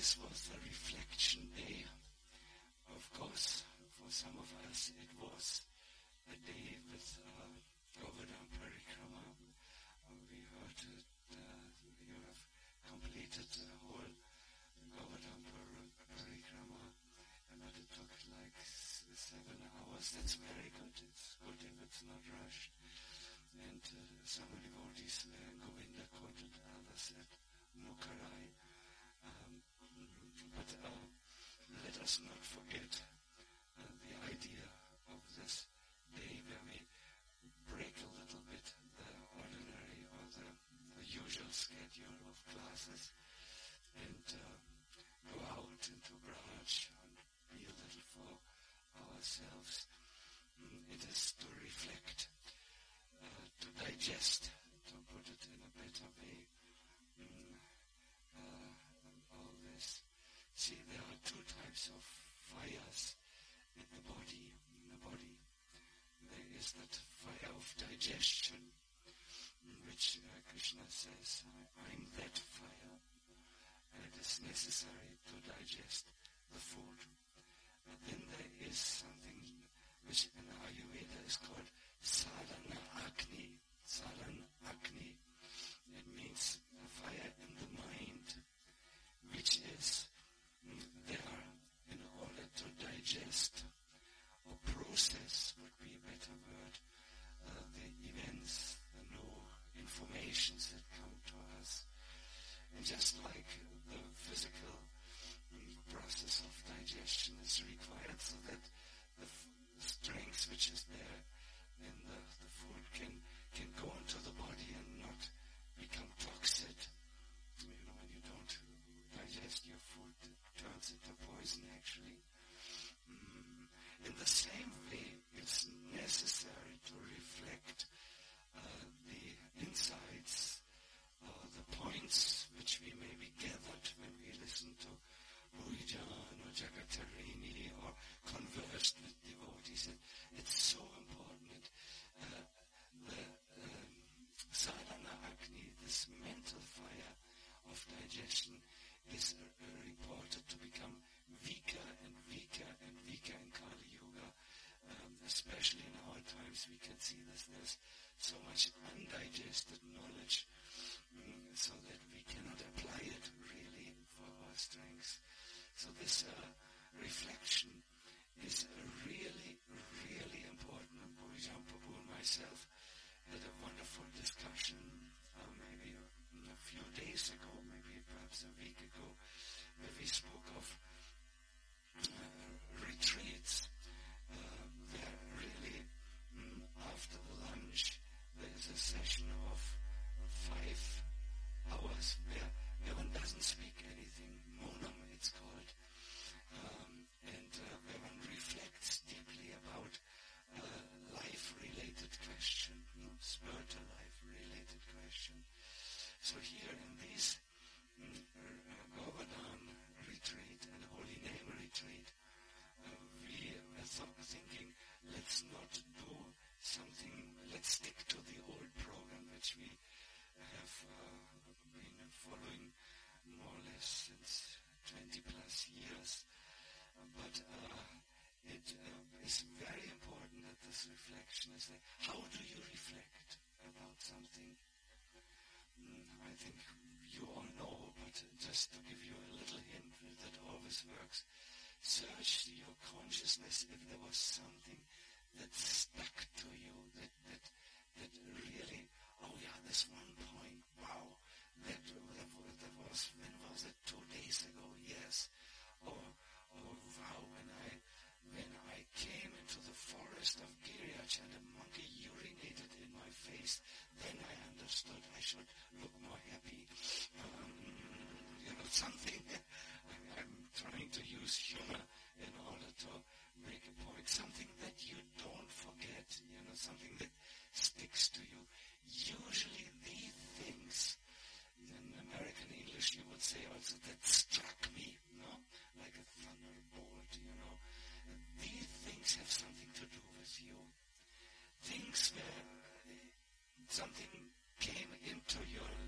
this was a reflection day. Of course, for some of us, it was a day with uh, Govardhan Parikrama. Uh, we heard that uh, you have completed the whole Govardhan Parikrama, but it took like seven hours. That's very good. It's good if it's not rushed. And uh, some of the devotees, uh, Govinda quoted, others said, Mukarai. Um, but uh, let us not forget is that fire of digestion, which uh, Krishna says, I'm that fire, and it is necessary to digest the food. But then there is something which in Ayurveda is called it turns into poison actually. Mm. In the same way, it's necessary to reflect uh, the insights, uh, the points which we may be gathered when we listen to bhajan or Jagatarini or conversed with devotees. It's so important. Uh, the um, sadhana agni, this mental fire of digestion, is reported to become weaker and weaker and weaker in Kali Yuga. Um, especially in our times, we can see this. There's so much undigested knowledge spoke of uh, retreats uh, where really mm, after the lunch there is a session of five hours where, where one doesn't speak anything. Monam it's called. Um, and uh, where one reflects deeply about uh, life-related question, you know, spiritual life-related question. So here let's not do something, let's stick to the old program which we have uh, been following more or less since 20 plus years. But uh, it uh, is very important that this reflection is there. How do you reflect about something? Mm, I think you all know, but just to give you a little hint that always works, search your consciousness if there was something that stuck to you, that, that, that really, oh yeah, this one point, wow, that, that, that was, when was it, two days ago, yes, or, oh wow, when I, when I came into the forest of Giriach and a monkey urinated in my face, then I understood I should look more happy. Um, you know, something. I'm trying to use humor in order to make a point. Something that you don't forget. You know, something that sticks to you. Usually, these things, in American English, you would say also that struck me, know, like a thunderbolt. You know, these things have something to do with you. Things where uh, something came into your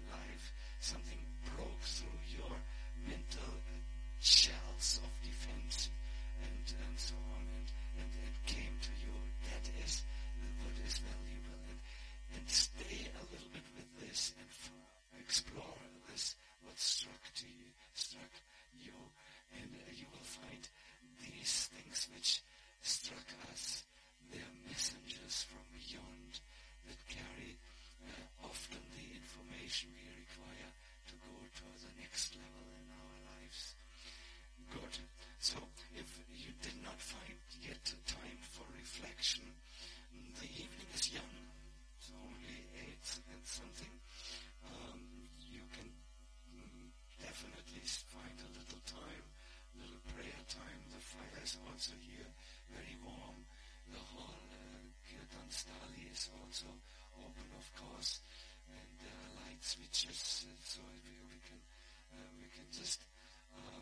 switches, and so we, we can uh, we can just um,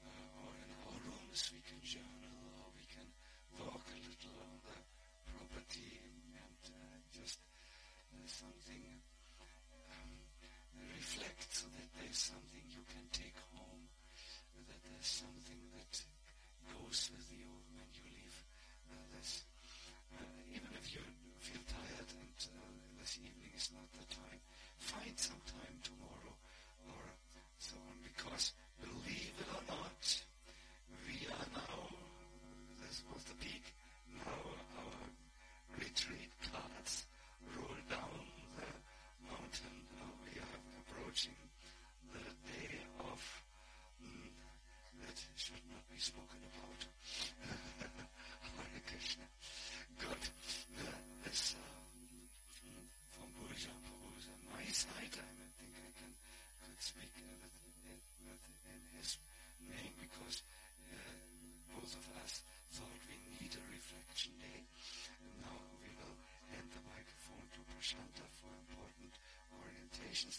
uh, or in our rooms we can journal. in his name because uh, both of us thought we need a reflection day. And now we will hand the microphone to Prashanta for important orientations.